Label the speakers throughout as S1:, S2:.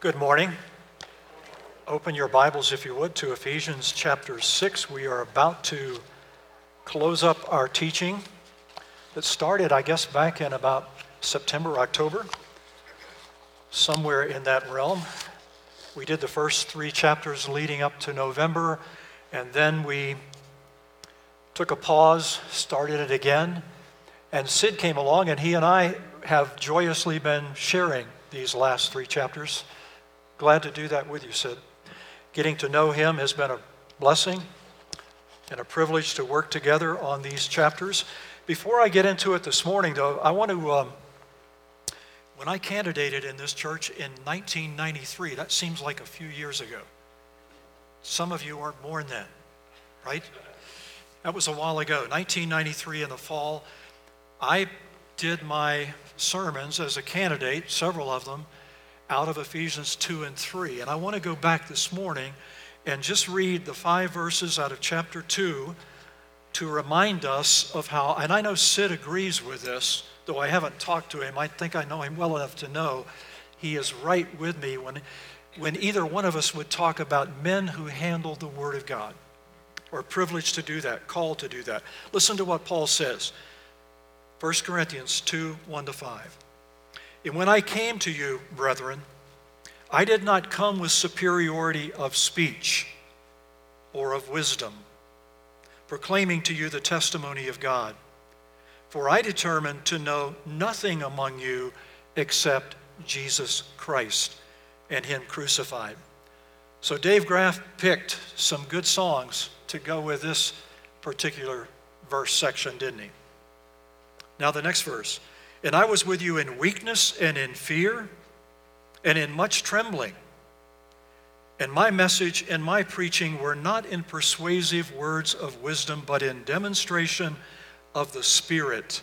S1: Good morning. Open your Bibles, if you would, to Ephesians chapter 6. We are about to close up our teaching that started, I guess, back in about September, October, somewhere in that realm. We did the first three chapters leading up to November, and then we took a pause, started it again, and Sid came along, and he and I have joyously been sharing these last three chapters. Glad to do that with you, Sid. Getting to know him has been a blessing and a privilege to work together on these chapters. Before I get into it this morning, though, I want to. Um, when I candidated in this church in 1993, that seems like a few years ago. Some of you weren't born then, right? That was a while ago, 1993 in the fall. I did my sermons as a candidate, several of them, out of Ephesians 2 and 3. And I want to go back this morning and just read the five verses out of chapter 2 to remind us of how, and I know Sid agrees with this, though I haven't talked to him. I think I know him well enough to know he is right with me when, when either one of us would talk about men who handle the Word of God or privileged to do that, called to do that. Listen to what Paul says 1 Corinthians 2 1 to 5. And when I came to you, brethren, I did not come with superiority of speech or of wisdom, proclaiming to you the testimony of God. For I determined to know nothing among you except Jesus Christ and Him crucified. So Dave Graff picked some good songs to go with this particular verse section, didn't he? Now, the next verse. And I was with you in weakness and in fear and in much trembling. And my message and my preaching were not in persuasive words of wisdom, but in demonstration of the Spirit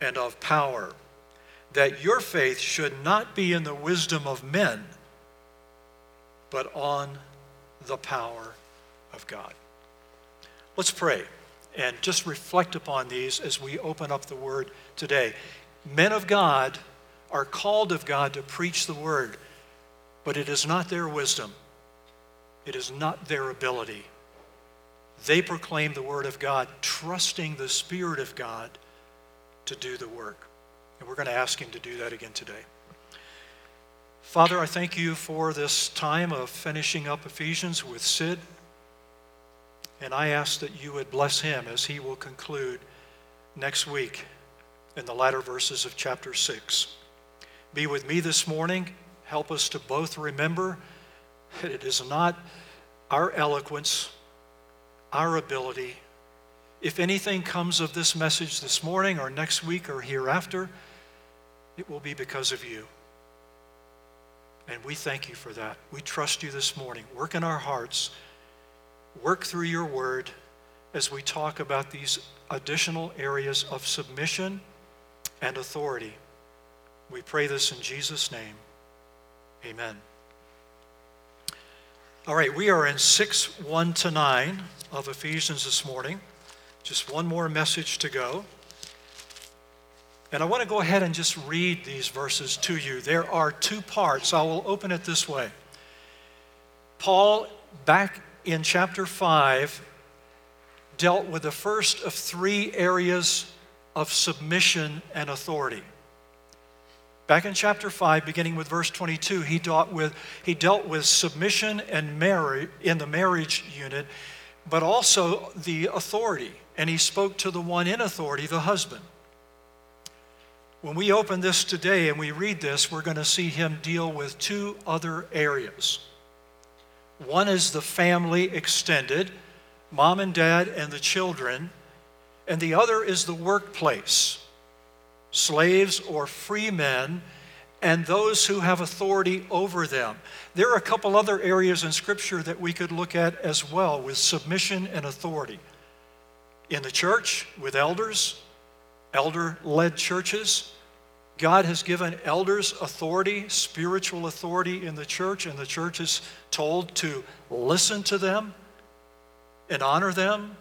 S1: and of power, that your faith should not be in the wisdom of men, but on the power of God. Let's pray and just reflect upon these as we open up the Word today. Men of God are called of God to preach the word, but it is not their wisdom, it is not their ability. They proclaim the word of God, trusting the Spirit of God to do the work. And we're going to ask Him to do that again today. Father, I thank you for this time of finishing up Ephesians with Sid. And I ask that you would bless him as he will conclude next week in the latter verses of chapter 6. Be with me this morning. Help us to both remember that it is not our eloquence, our ability. If anything comes of this message this morning or next week or hereafter, it will be because of you. And we thank you for that. We trust you this morning. Work in our hearts, work through your word as we talk about these additional areas of submission and authority. We pray this in Jesus' name. Amen. All right, we are in 6 1 to 9 of Ephesians this morning. Just one more message to go. And I want to go ahead and just read these verses to you. There are two parts. I will open it this way. Paul, back in chapter 5, dealt with the first of three areas of submission and authority. Back in chapter 5, beginning with verse 22, he dealt with, he dealt with submission and marriage in the marriage unit, but also the authority. And he spoke to the one in authority, the husband. When we open this today and we read this, we're going to see him deal with two other areas. One is the family extended, mom and dad and the children and the other is the workplace slaves or free men and those who have authority over them. There are a couple other areas in Scripture that we could look at as well with submission and authority. In the church, with elders, elder led churches, God has given elders authority, spiritual authority in the church, and the church is told to listen to them and honor them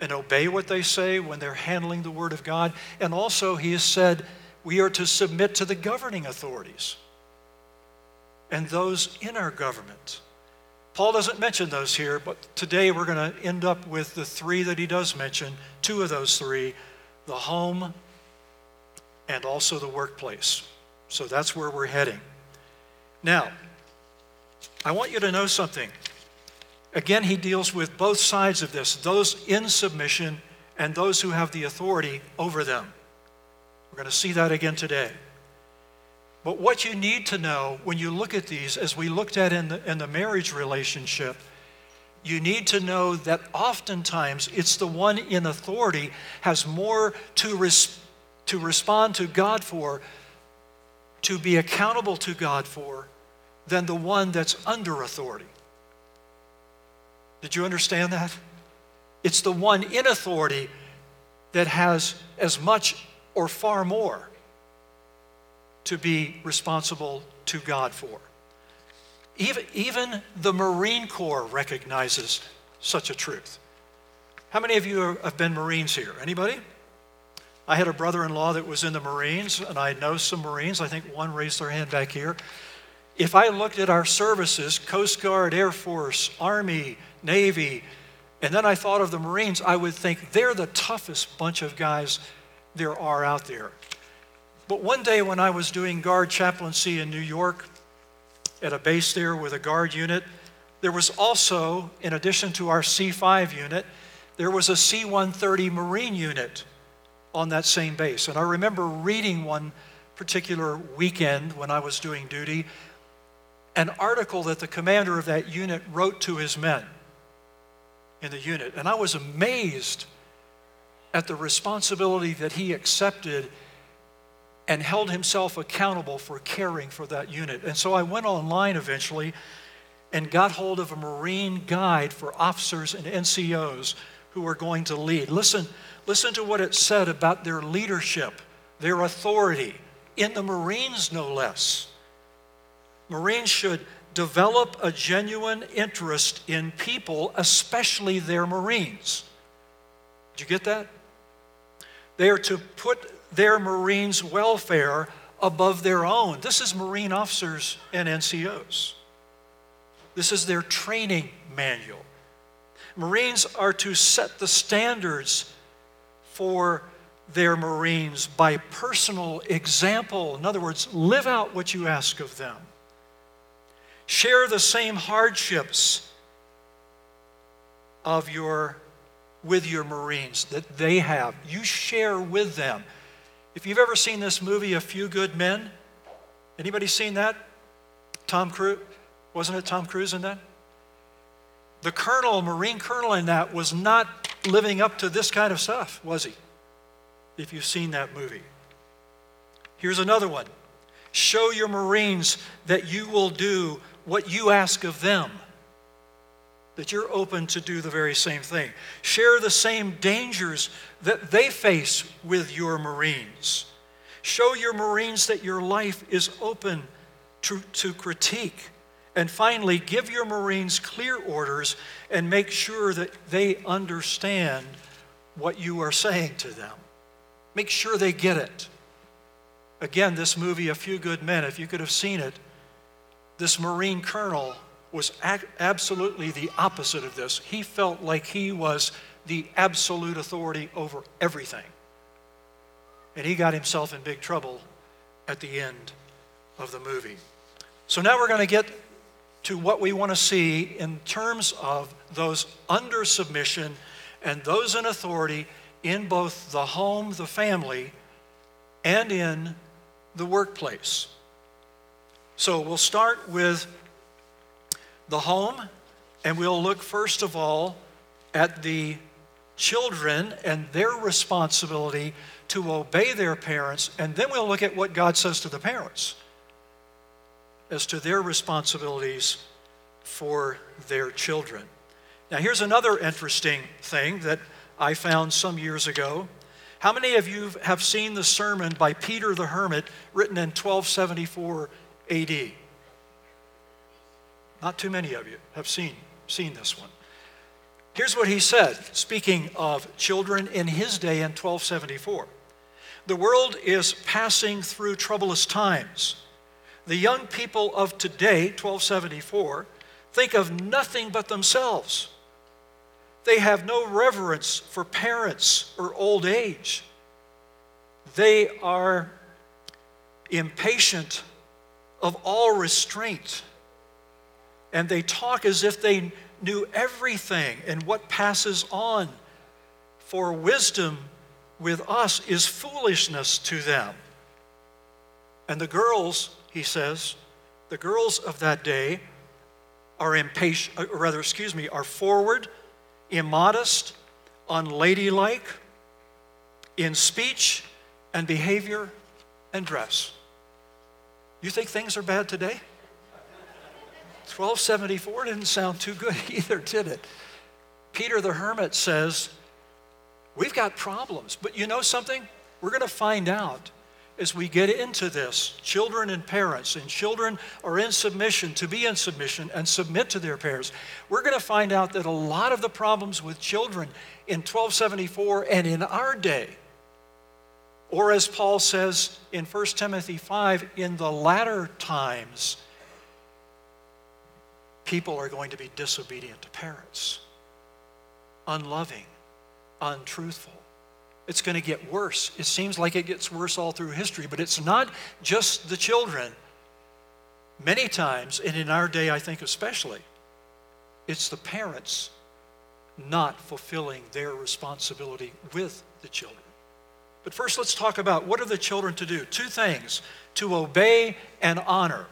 S1: and obey what they say when they're handling the Word of God. And also, he has said we are to submit to the governing authorities. and those in our government. Paul doesn't mention those here, but today we're going to end up with the three that he does mention two of those three the home and also the workplace. So that's where we're heading. Now, I want you to know something. Again, he deals with both sides of this those in submission and those who have the authority over them. We're going to see that again today. But what you need to know when you look at these, as we looked at in the, in the marriage relationship, you need to know that oftentimes it's the one in authority has more to, res- to respond to God for, to be accountable to God for, than the one that's under authority. Did you understand that? It's the one in authority that has as much or far more to be responsible to God for. Even, even the Marine Corps recognizes such a truth. How many of you have been Marines here? Anybody? I had a brother in law that was in the Marines, and I know some Marines. I think one raised their hand back here. If I looked at our services Coast Guard, Air Force, Army, Navy, and then I thought of the Marines, I would think they're the toughest bunch of guys there are out there. But one day when I was doing guard chaplaincy in New York at a base there with a guard unit, there was also, in addition to our C5 unit, there was a C 130 Marine unit on that same base. And I remember reading one particular weekend when I was doing duty an article that the commander of that unit wrote to his men in the unit. And I was amazed at the responsibility that he accepted and held himself accountable for caring for that unit. And so I went online eventually and got hold of a Marine guide for officers and NCOs who are going to lead. Listen, listen to what it said about their leadership, their authority, in the Marines no less. Marines should develop a genuine interest in people, especially their Marines. Did you get that? They are to put their Marines' welfare above their own. This is Marine officers and NCOs. This is their training manual. Marines are to set the standards for their Marines by personal example. In other words, live out what you ask of them share the same hardships of your with your marines that they have. You share with them. If you've ever seen this movie a few good men anybody seen that? Tom cruise wasn't it tom cruise in that? The colonel marine colonel in that was not living up to this kind of stuff was he? If you've seen that movie. Here's another one. Show your marines that you will do what you ask of them, that you're open to do the very same thing. Share the same dangers that they face with your Marines. Show your Marines that your life is open to, to critique. And finally, give your Marines clear orders and make sure that they understand what you are saying to them. Make sure they get it. Again, this movie, A Few Good Men, if you could have seen it, this Marine colonel was absolutely the opposite of this. He felt like he was the absolute authority over everything. And he got himself in big trouble at the end of the movie. So now we're going to get to what we want to see in terms of those under submission and those in authority in both the home, the family, and in the workplace. So we'll start with the home, and we'll look first of all at the children and their responsibility to obey their parents, and then we'll look at what God says to the parents as to their responsibilities for their children. Now, here's another interesting thing that I found some years ago. How many of you have seen the sermon by Peter the Hermit written in 1274 AD. Not too many of you have seen, seen this one. Here's what he said, speaking of children in his day in 1274. The world is passing through troublous times. The young people of today, 1274, think of nothing but themselves. They have no reverence for parents or old age. They are impatient of all restraint. And they talk as if they knew everything and what passes on for wisdom with us is foolishness to them. And the girls, he says, the girls of that day are impatient, or rather, excuse me, are forward, immodest, unladylike in speech and behavior and dress. You think things are bad today? 1274 didn't sound too good either, did it? Peter the Hermit says, We've got problems, but you know something? We're going to find out as we get into this children and parents, and children are in submission to be in submission and submit to their parents. We're going to find out that a lot of the problems with children in 1274 and in our day, or as Paul says in 1 Timothy 5, in the latter times, people are going to be disobedient to parents, unloving, untruthful. It's going to get worse. It seems like it gets worse all through history, but it's not just the children. Many times, and in our day, I think especially, it's the parents not fulfilling their responsibility with the children. But first, let's talk about what are the children to do? Two things to obey and honor.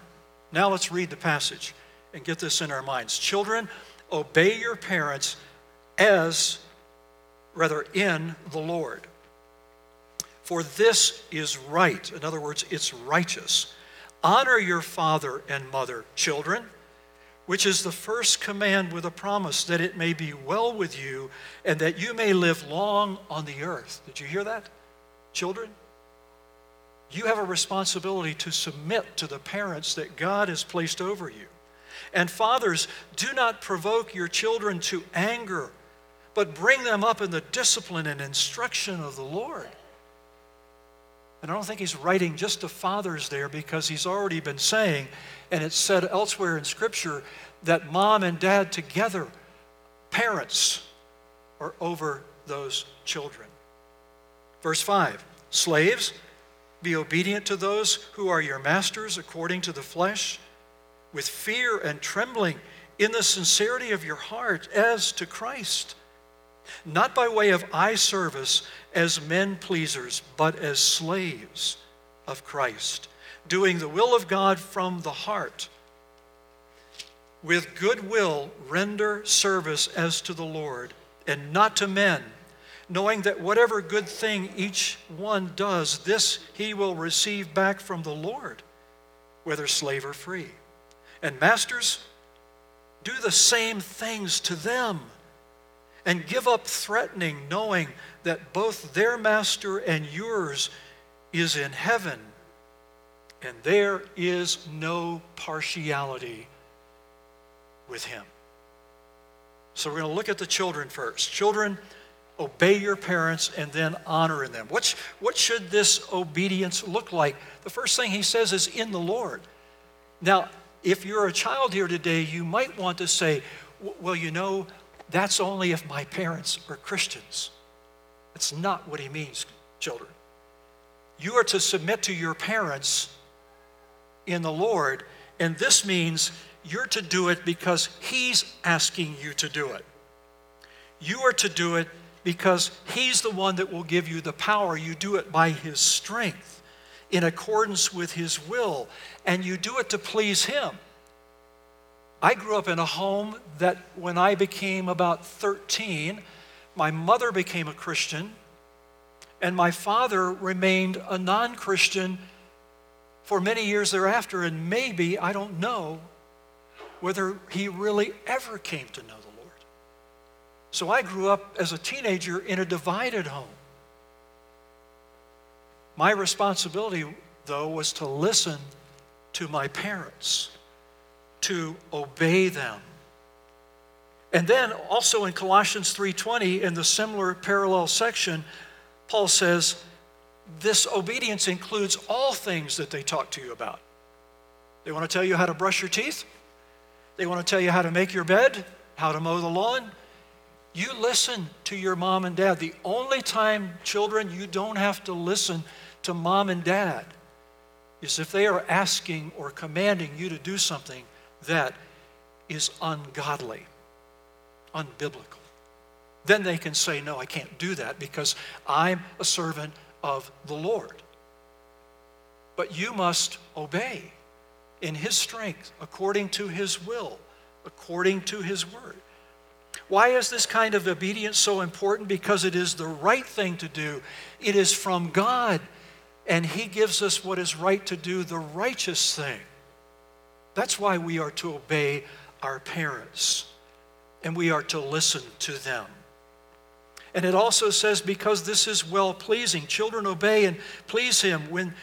S1: Now, let's read the passage and get this in our minds. Children, obey your parents as, rather, in the Lord. For this is right. In other words, it's righteous. Honor your father and mother, children, which is the first command with a promise that it may be well with you and that you may live long on the earth. Did you hear that? Children, you have a responsibility to submit to the parents that God has placed over you. And fathers, do not provoke your children to anger, but bring them up in the discipline and instruction of the Lord. And I don't think he's writing just to fathers there because he's already been saying, and it's said elsewhere in Scripture, that mom and dad together, parents, are over those children. Verse 5 Slaves, be obedient to those who are your masters according to the flesh with fear and trembling in the sincerity of your heart as to Christ, not by way of eye service as men pleasers, but as slaves of Christ, doing the will of God from the heart. With good will, render service as to the Lord and not to men, knowing that whatever good thing each one does, this he will receive back from the Lord, whether slave or free. And masters, do the same things to them and give up threatening, knowing that both their master and yours is in heaven, and there is no partiality with him. So we're going to look at the children first. Children, obey your parents and then honor them. What's, what should this obedience look like? The first thing he says is in the Lord. Now, if you're a child here today, you might want to say, well, you know, that's only if my parents are Christians. That's not what he means, children. You are to submit to your parents in the Lord, and this means you're to do it because he's asking you to do it. You are to do it because he's the one that will give you the power. You do it by his strength in accordance with His will, and you do it to please Him. I grew up in a home that when I became about 13, my mother became a Christian, and my father remained a non Christian for many years thereafter, and maybe, I don't know, whether he really ever came to know the Lord. So I grew up as a teenager in a divided home. My responsibility, though, was to listen to my parents, to obey them. And then also in Colossians 3:20 in the similar parallel section, Paul says this obedience includes all things that they talk to you about. They want to tell you how to brush your teeth. They want to tell you how to make your bed, how to mow the lawn. You listen to your mom and dad. The only time, children, you don't have to listen to mom and dad is if they are asking or commanding you to do something that is ungodly, unbiblical. Then they can say, No, I can't do that because I'm a servant of the Lord. But you must obey in His strength, according to His will, according to His word. Why is this kind of obedience so important? Because it is the right thing to do. It is from God, and He gives us what is right to do, the righteous thing. That's why we are to obey our parents, and we are to listen to them. And it also says, because this is well pleasing, children obey and please Him. When,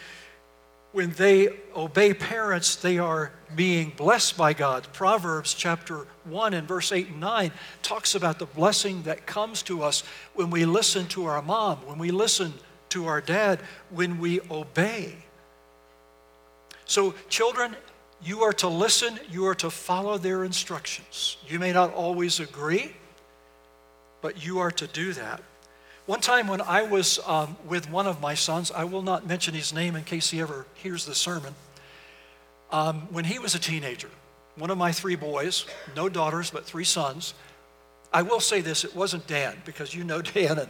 S1: when they obey parents, they are being blessed by God. Proverbs chapter 1 and verse 8 and 9 talks about the blessing that comes to us when we listen to our mom, when we listen to our dad, when we obey. So, children, you are to listen, you are to follow their instructions. You may not always agree but you are to do that. One time when I was um, with one of my sons, I will not mention his name in case he ever hears the sermon. Um, when he was a teenager, one of my three boys, no daughters, but three sons, I will say this it wasn't Dan, because you know Dan, and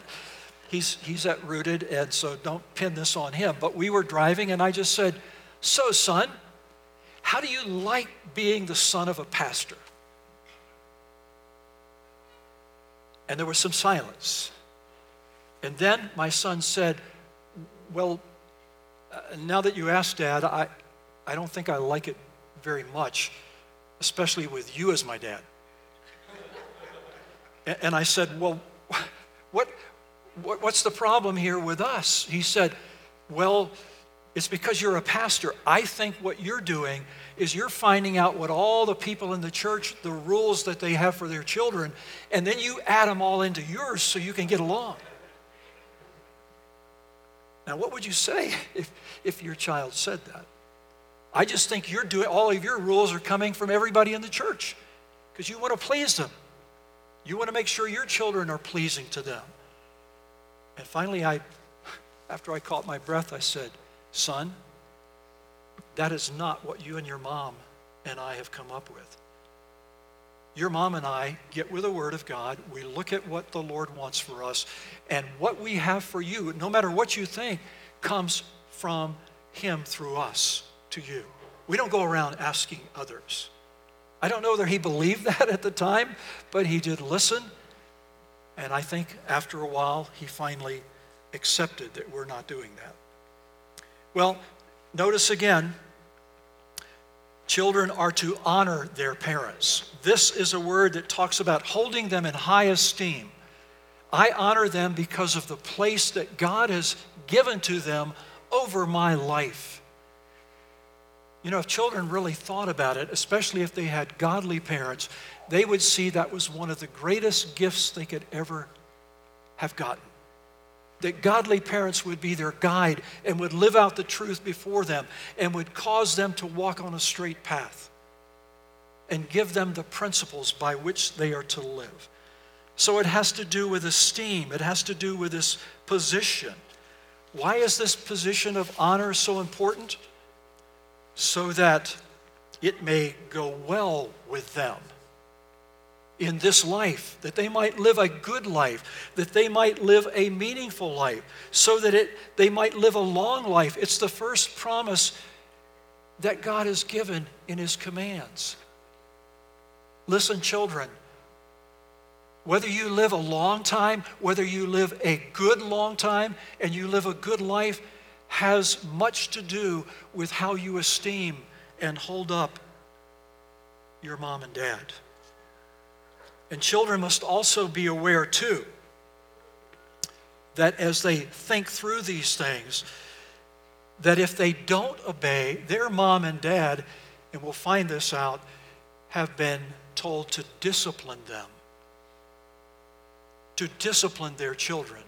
S1: he's, he's at rooted, and so don't pin this on him. But we were driving, and I just said, So, son, how do you like being the son of a pastor? And there was some silence. And then my son said, Well, uh, now that you asked, Dad, I, I don't think I like it very much, especially with you as my dad. and, and I said, Well, what, what, what's the problem here with us? He said, Well, it's because you're a pastor. I think what you're doing is you're finding out what all the people in the church, the rules that they have for their children, and then you add them all into yours so you can get along. Now, what would you say if, if your child said that? I just think you're doing all of your rules are coming from everybody in the church because you want to please them. You want to make sure your children are pleasing to them. And finally, I, after I caught my breath, I said, Son, that is not what you and your mom and I have come up with. Your mom and I get with the Word of God. We look at what the Lord wants for us. And what we have for you, no matter what you think, comes from Him through us to you. We don't go around asking others. I don't know whether he believed that at the time, but he did listen. And I think after a while, he finally accepted that we're not doing that. Well, notice again, children are to honor their parents. This is a word that talks about holding them in high esteem. I honor them because of the place that God has given to them over my life. You know, if children really thought about it, especially if they had godly parents, they would see that was one of the greatest gifts they could ever have gotten that godly parents would be their guide and would live out the truth before them and would cause them to walk on a straight path and give them the principles by which they are to live. So it has to do with esteem, it has to do with this position. Why is this position of honor so important? So that it may go well with them in this life, that they might live a good life, that they might live a meaningful life, so that it, they might live a long life. It's the first promise that God has given in His commands. Listen, children, whether you live a long time, whether you live a good long time, and you live a good life, has much to do with how you esteem and hold up your mom and dad. And children must also be aware, too, that as they think through these things, that if they don't obey, their mom and dad, and we'll find this out, have been told to discipline them, to discipline their children.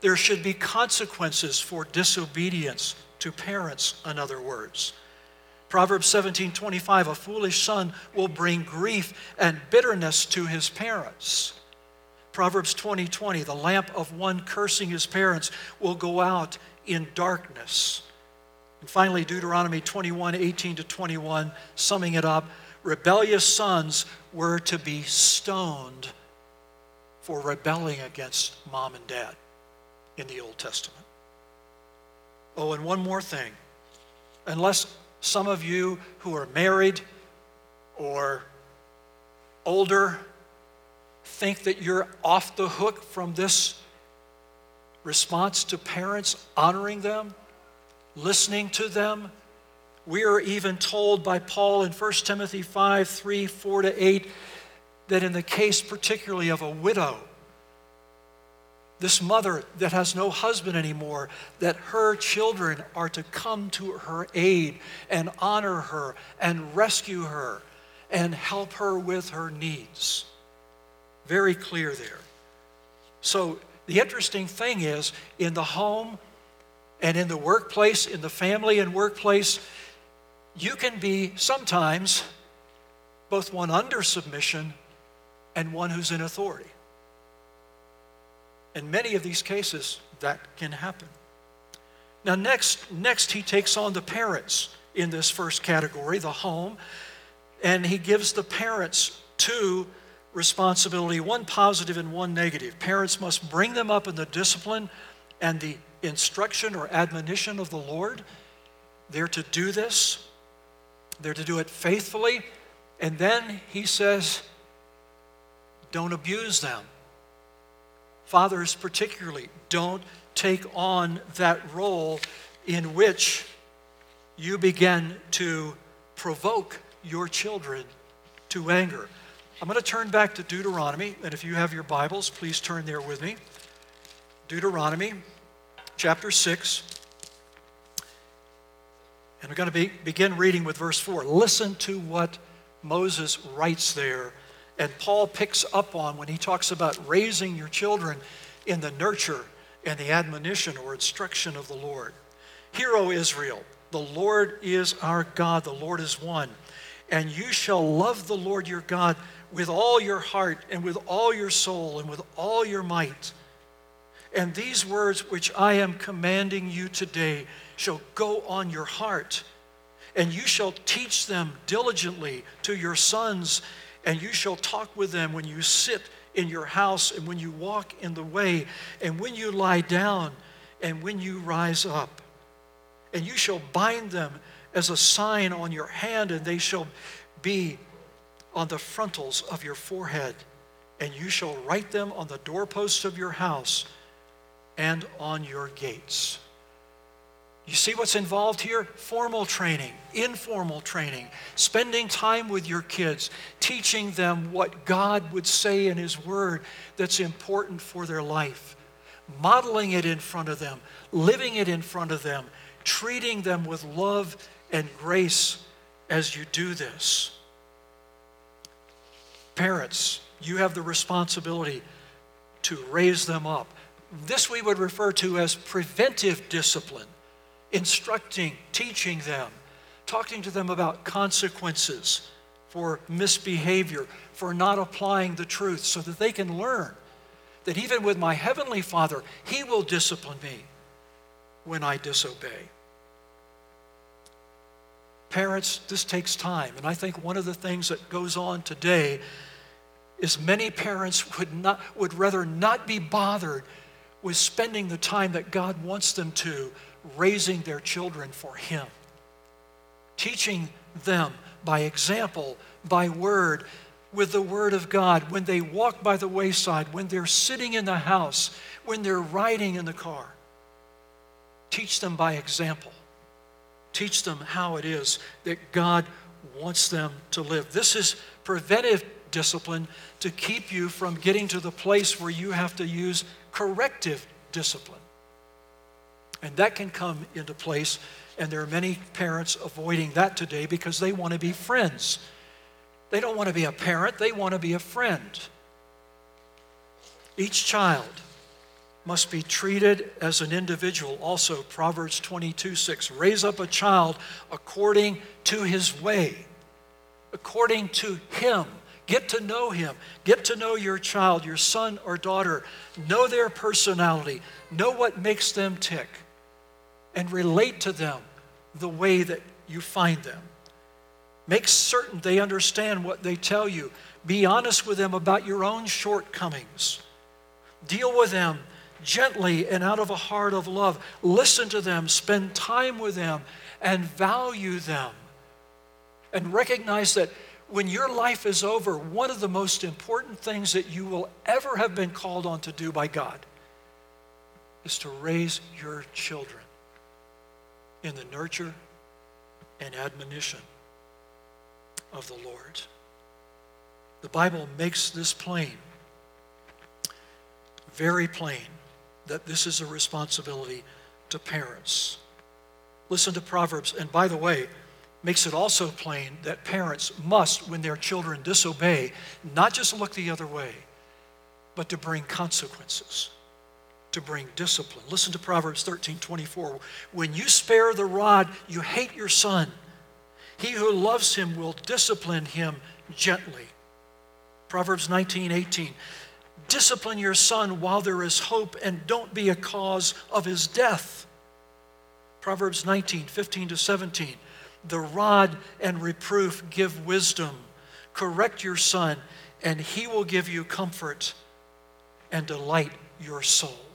S1: There should be consequences for disobedience to parents, in other words. Proverbs 17 25, a foolish son will bring grief and bitterness to his parents. Proverbs 20 20, the lamp of one cursing his parents will go out in darkness. And finally, Deuteronomy 21 18 to 21, summing it up, rebellious sons were to be stoned for rebelling against mom and dad in the Old Testament. Oh, and one more thing. Unless some of you who are married or older think that you're off the hook from this response to parents honoring them, listening to them. We are even told by Paul in 1 Timothy 5 3, 4 to 8 that in the case particularly of a widow, this mother that has no husband anymore, that her children are to come to her aid and honor her and rescue her and help her with her needs. Very clear there. So, the interesting thing is in the home and in the workplace, in the family and workplace, you can be sometimes both one under submission and one who's in authority. In many of these cases, that can happen. Now, next, next he takes on the parents in this first category, the home, and he gives the parents two responsibility, one positive and one negative. Parents must bring them up in the discipline and the instruction or admonition of the Lord. They're to do this, they're to do it faithfully. And then he says, don't abuse them. Fathers, particularly, don't take on that role in which you begin to provoke your children to anger. I'm going to turn back to Deuteronomy, and if you have your Bibles, please turn there with me. Deuteronomy chapter 6. And we're going to be, begin reading with verse 4. Listen to what Moses writes there and Paul picks up on when he talks about raising your children in the nurture and the admonition or instruction of the Lord. Hear, O Israel, the Lord is our God, the Lord is one. And you shall love the Lord your God with all your heart and with all your soul and with all your might. And these words which I am commanding you today shall go on your heart, and you shall teach them diligently to your sons and you shall talk with them when you sit in your house and when you walk in the way and when you lie down and when you rise up. And you shall bind them as a sign on your hand, and they shall be on the frontals of your forehead. And you shall write them on the doorposts of your house and on your gates. You see what's involved here? Formal training, informal training, spending time with your kids, teaching them what God would say in His Word that's important for their life, modeling it in front of them, living it in front of them, treating them with love and grace as you do this. Parents, you have the responsibility to raise them up. This we would refer to as preventive discipline instructing, teaching them, talking to them about consequences for misbehavior, for not applying the truth, so that they can learn that even with my Heavenly Father, He will discipline me when I disobey. Parents, this takes time. And I think one of the things that goes on today is many parents would, not, would rather not be bothered with spending the time that God wants them to raising their children for Him, teaching them by example, by word, with the Word of God, when they walk by the wayside, when they're sitting in the house, when they're riding in the car. Teach them by example. Teach them how it is that God wants them to live. This is preventive discipline to keep you from getting to the place where you have to use corrective discipline. And that can come into place. And there are many parents avoiding that today because they want to be friends. They don't want to be a parent, they want to be a friend. Each child must be treated as an individual. Also, Proverbs 22 6 raise up a child according to his way, according to him. Get to know him. Get to know your child, your son or daughter. Know their personality. Know what makes them tick. And relate to them the way that you find them. Make certain they understand what they tell you. Be honest with them about your own shortcomings. Deal with them gently and out of a heart of love. Listen to them, spend time with them, and value them. And recognize that when your life is over, one of the most important things that you will ever have been called on to do by God is to raise your children in the nurture and admonition of the Lord. The Bible makes this plain, very plain that this is a responsibility to parents. Listen to Proverbs, and by the way, makes it also plain that parents must, when their children disobey, not just look the other way, but to bring consequences, to bring discipline. Listen to Proverbs 13 24. When you spare the rod, you hate your son. He who loves him will discipline him gently. Proverbs 19 18. Discipline your son while there is hope and don't be a cause of his death. Proverbs 19, 15 to 17. The rod and reproof give wisdom. Correct your son, and he will give you comfort and delight your soul.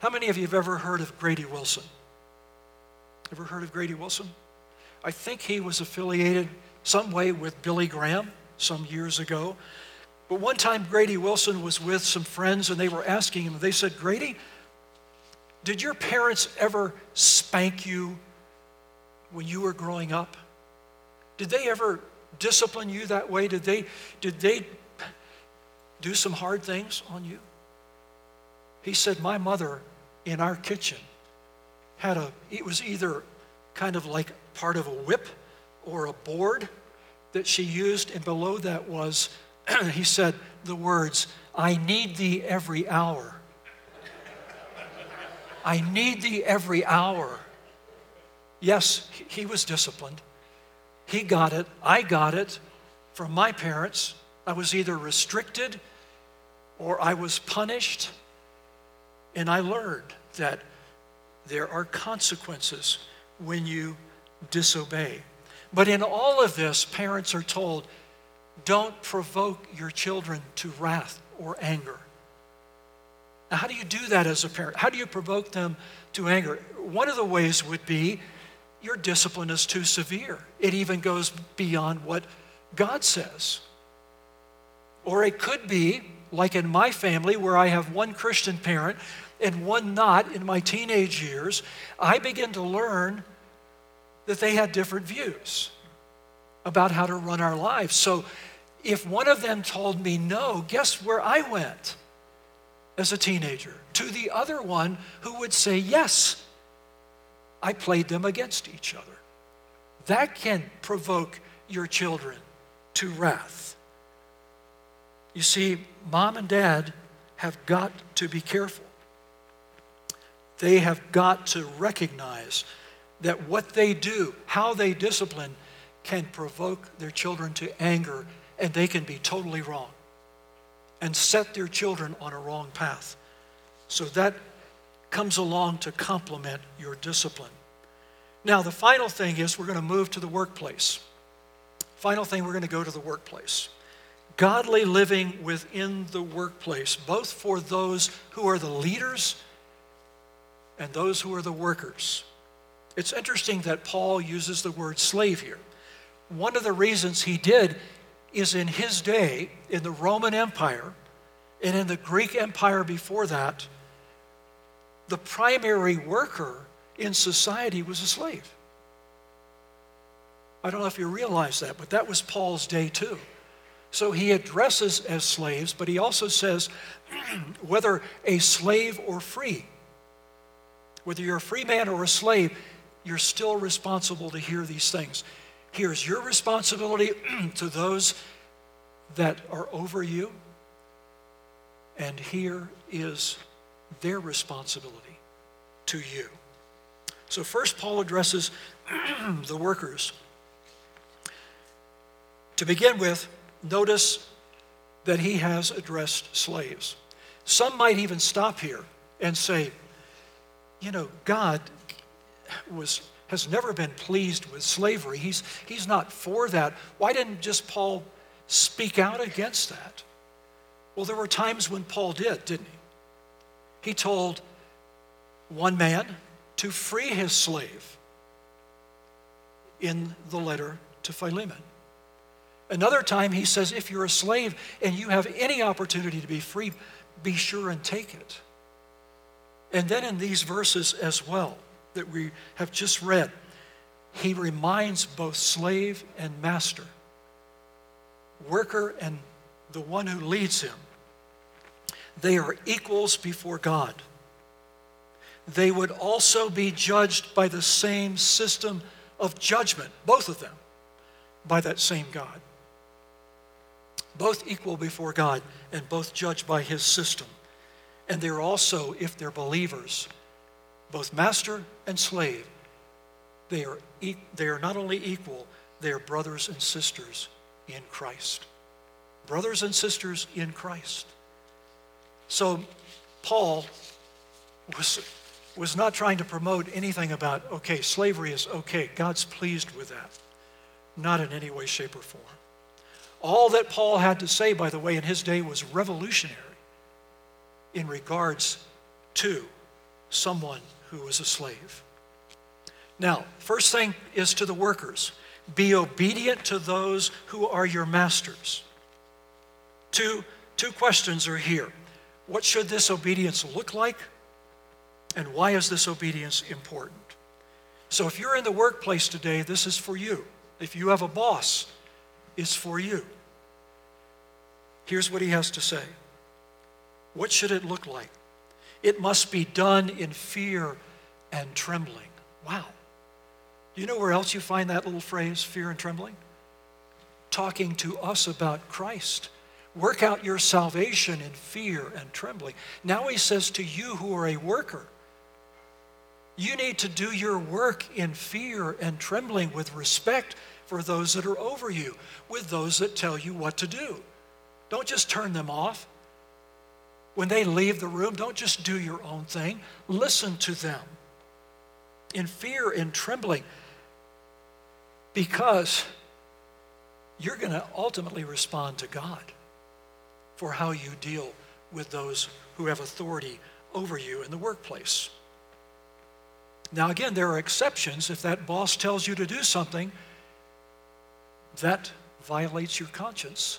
S1: How many of you have ever heard of Grady Wilson? Ever heard of Grady Wilson? I think he was affiliated some way with Billy Graham some years ago. But one time, Grady Wilson was with some friends and they were asking him, they said, Grady, did your parents ever spank you when you were growing up? Did they ever discipline you that way? Did they, did they do some hard things on you? He said, My mother in our kitchen had a, it was either kind of like part of a whip or a board that she used, and below that was he said the words, I need thee every hour. I need thee every hour. Yes, he was disciplined. He got it. I got it from my parents. I was either restricted or I was punished. And I learned that there are consequences when you disobey. But in all of this, parents are told don't provoke your children to wrath or anger. Now, how do you do that as a parent? How do you provoke them to anger? One of the ways would be your discipline is too severe. It even goes beyond what God says. Or it could be, like in my family, where I have one Christian parent and one not in my teenage years, I begin to learn that they had different views about how to run our lives. So if one of them told me no, guess where I went as a teenager? To the other one who would say yes. I played them against each other. That can provoke your children to wrath. You see, mom and dad have got to be careful. They have got to recognize that what they do, how they discipline, can provoke their children to anger and they can be totally wrong and set their children on a wrong path. So that comes along to complement your discipline. Now, the final thing is we're going to move to the workplace. Final thing, we're going to go to the workplace. Godly living within the workplace, both for those who are the leaders and those who are the workers. It's interesting that Paul uses the word slave here. One of the reasons he did is in his day, in the Roman Empire and in the Greek Empire before that, the primary worker in society was a slave. I don't know if you realize that, but that was Paul's day too. So he addresses as slaves, but he also says whether a slave or free, whether you're a free man or a slave, you're still responsible to hear these things. Here's your responsibility to those that are over you, and here is their responsibility to you. So, first, Paul addresses the workers. To begin with, notice that he has addressed slaves. Some might even stop here and say, you know, God was, has never been pleased with slavery. He's, he's not for that. Why didn't just Paul speak out against that? Well, there were times when Paul did, didn't he? He told one man to free his slave in the letter to Philemon. Another time he says, if you're a slave and you have any opportunity to be free, be sure and take it. And then in these verses as well that we have just read, he reminds both slave and master, worker and the one who leads him, they are equals before God. They would also be judged by the same system of judgment, both of them, by that same God both equal before God and both judged by his system. And they're also, if they're believers, both master and slave, they are, e- they are not only equal, they are brothers and sisters in Christ. Brothers and sisters in Christ. So Paul was, was not trying to promote anything about, okay, slavery is okay. God's pleased with that. Not in any way, shape, or form. All that Paul had to say, by the way, in his day was revolutionary in regards to someone who was a slave. Now, first thing is to the workers be obedient to those who are your masters. Two, two questions are here. What should this obedience look like? And why is this obedience important? So, if you're in the workplace today, this is for you. If you have a boss, is for you. Here's what he has to say What should it look like? It must be done in fear and trembling. Wow. Do you know where else you find that little phrase, fear and trembling? Talking to us about Christ. Work out your salvation in fear and trembling. Now he says to you who are a worker, you need to do your work in fear and trembling with respect for those that are over you, with those that tell you what to do. Don't just turn them off. When they leave the room, don't just do your own thing. Listen to them in fear and trembling because you're going to ultimately respond to God for how you deal with those who have authority over you in the workplace. Now, again, there are exceptions. If that boss tells you to do something that violates your conscience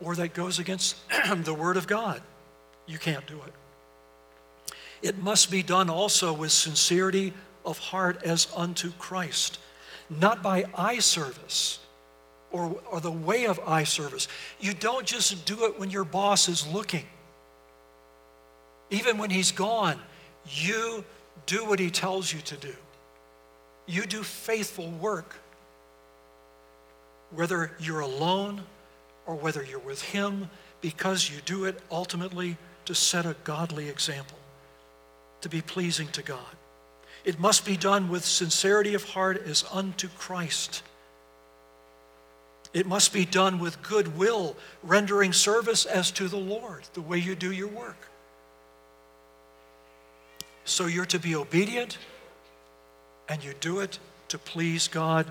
S1: or that goes against the Word of God. You can't do it. It must be done also with sincerity of heart as unto Christ, not by eye service or, or the way of eye service. You don't just do it when your boss is looking. Even when he's gone, you do what he tells you to do. You do faithful work whether you're alone or whether you're with Him, because you do it ultimately to set a godly example, to be pleasing to God. It must be done with sincerity of heart as unto Christ. It must be done with goodwill, rendering service as to the Lord, the way you do your work. So you're to be obedient, and you do it to please God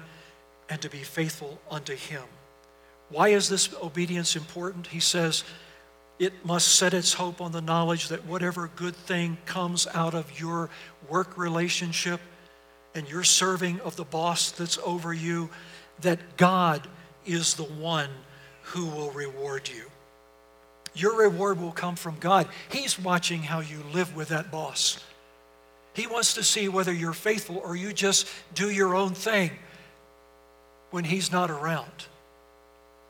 S1: and to be faithful unto Him. Why is this obedience important? He says, it must set its hope on the knowledge that whatever good thing comes out of your work relationship and your serving of the boss that's over you, that God is the one who will reward you. Your reward will come from God. He's watching how you live with that boss. He wants to see whether you're faithful or you just do your own thing when he's not around.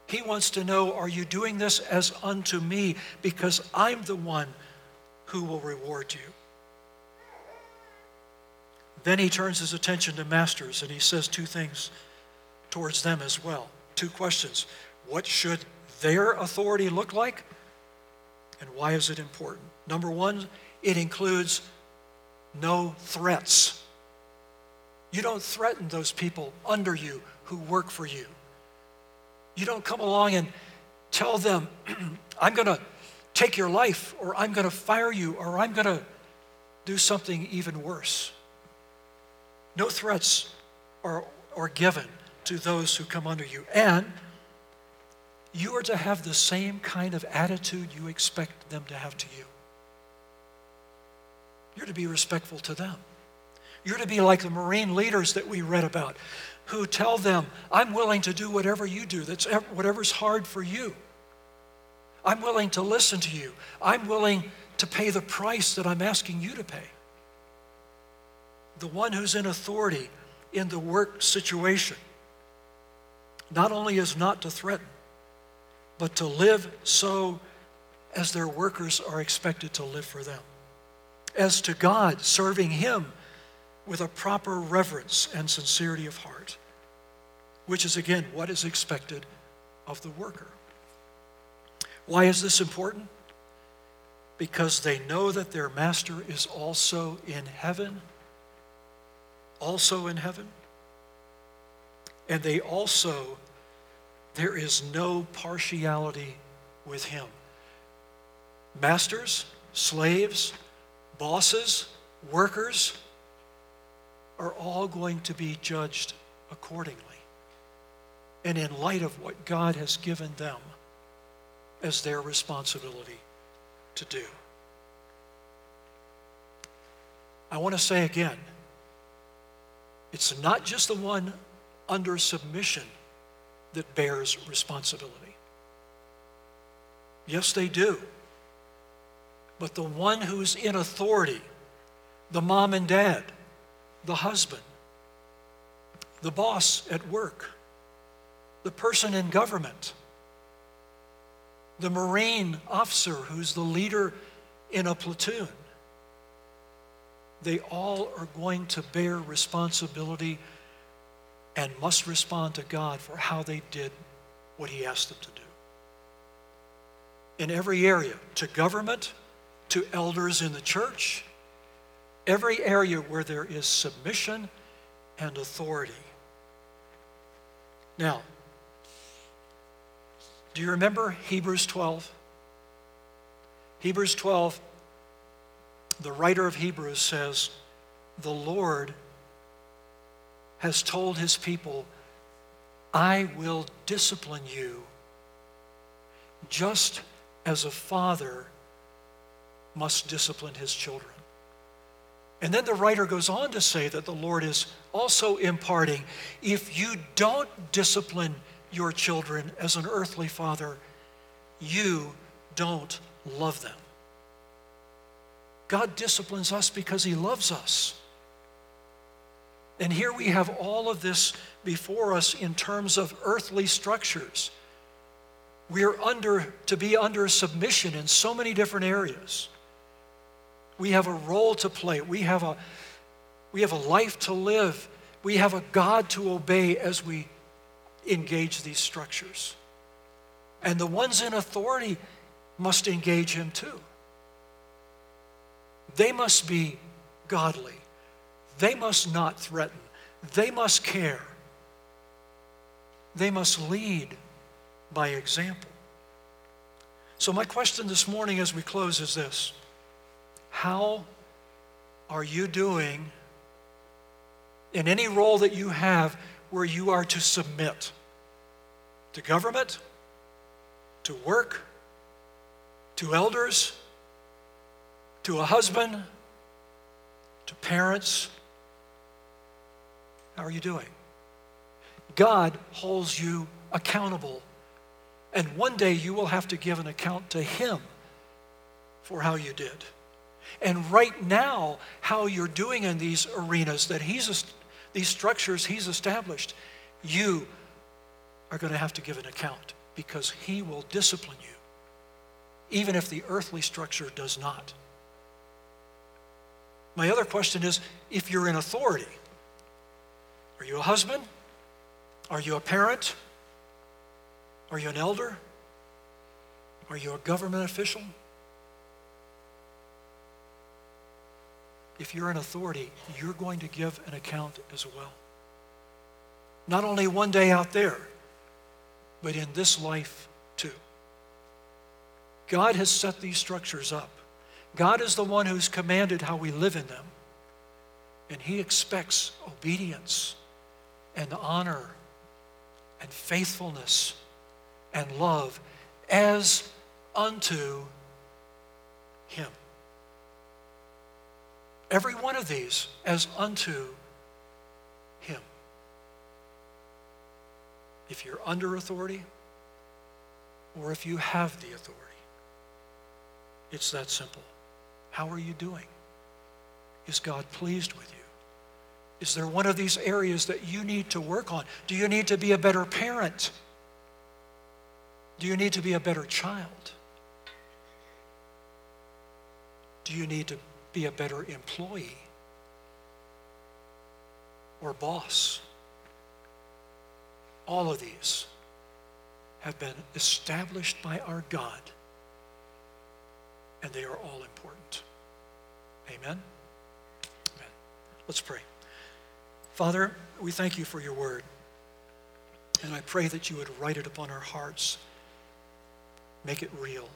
S1: He wants to know are you doing this as unto me because I'm the one who will reward you? Then he turns his attention to masters and he says two things towards them as well. Two questions. What should their authority look like? And why is it important? Number one, it includes no threats. You don't threaten those people under you who work for you. You don't come along and tell them, I'm going to take your life, or I'm going to fire you, or I'm going to do something even worse. No threats are, are given to those who come under you. And you are to have the same kind of attitude you expect them to have to you. You're to be respectful to them. You're to be like the Marine leaders that we read about, who tell them, I'm willing to do whatever you do, that's whatever's hard for you. I'm willing to listen to you. I'm willing to pay the price that I'm asking you to pay. The one who's in authority in the work situation not only is not to threaten, but to live so as their workers are expected to live for them. As to God, serving Him with a proper reverence and sincerity of heart, which is again what is expected of the worker. Why is this important? Because they know that their master is also in heaven, also in heaven. And they also, there is no partiality with him. Masters, slaves, bosses, workers are all going to be judged accordingly and in light of what God has given them as their responsibility to do. I want to say again it's not just the one under submission that bears responsibility. Yes, they do. But the one who's in authority, the mom and dad, the husband, the boss at work, the person in government, the Marine officer who's the leader in a platoon. They all are going to bear responsibility and must respond to God for how they did what He asked them to do. In every area, to government, to elders in the church, every area where there is submission and authority. Now, do you remember Hebrews 12? Hebrews 12, the writer of Hebrews says, The Lord has told his people, I will discipline you just as a father must discipline his children. And then the writer goes on to say that the Lord is also imparting if you don't discipline your children as an earthly father, you don't love them. God disciplines us because He loves us. And here we have all of this before us in terms of earthly structures. We are under to be under submission in so many different areas. We have a role to play. We have a we have a life to live. We have a God to obey as we engage these structures. And the ones in authority must engage him too. They must be godly. They must not threaten. They must care. They must lead by example. So, my question this morning as we close is this How are you doing in any role that you have where you are to submit to government, to work, to elders, to a husband, to parents. How are you doing? God holds you accountable. And one day you will have to give an account to Him for how you did. And right now, how you're doing in these arenas that He's these structures he's established, you are going to have to give an account because he will discipline you, even if the earthly structure does not. My other question is if you're in authority, are you a husband? Are you a parent? Are you an elder? Are you a government official? If you're an authority, you're going to give an account as well. Not only one day out there, but in this life too. God has set these structures up. God is the one who's commanded how we live in them. And He expects obedience and honor and faithfulness and love as unto Him. Every one of these as unto Him. If you're under authority or if you have the authority. It's that simple. How are you doing? Is God pleased with you? Is there one of these areas that you need to work on? Do you need to be a better parent? Do you need to be a better child? Do you need to be a better employee or boss? All of these have been established by our God, and they are all important. Amen? Amen. Let's pray. Father, we thank you for your word, and I pray that you would write it upon our hearts, make it real.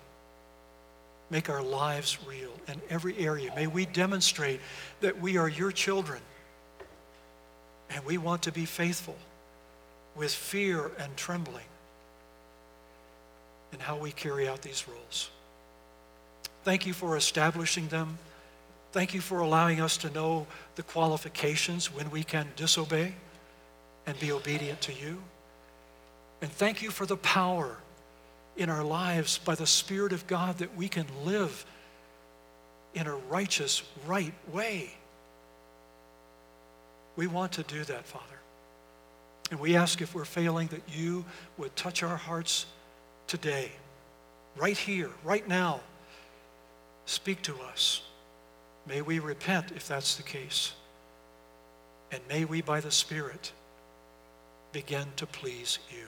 S1: Make our lives real in every area. May we demonstrate that we are your children and we want to be faithful with fear and trembling in how we carry out these roles. Thank you for establishing them. Thank you for allowing us to know the qualifications when we can disobey and be obedient to you. And thank you for the power in our lives by the Spirit of God that we can live in a righteous, right way. We want to do that, Father. And we ask if we're failing that you would touch our hearts today, right here, right now. Speak to us. May we repent if that's the case. And may we, by the Spirit, begin to please you.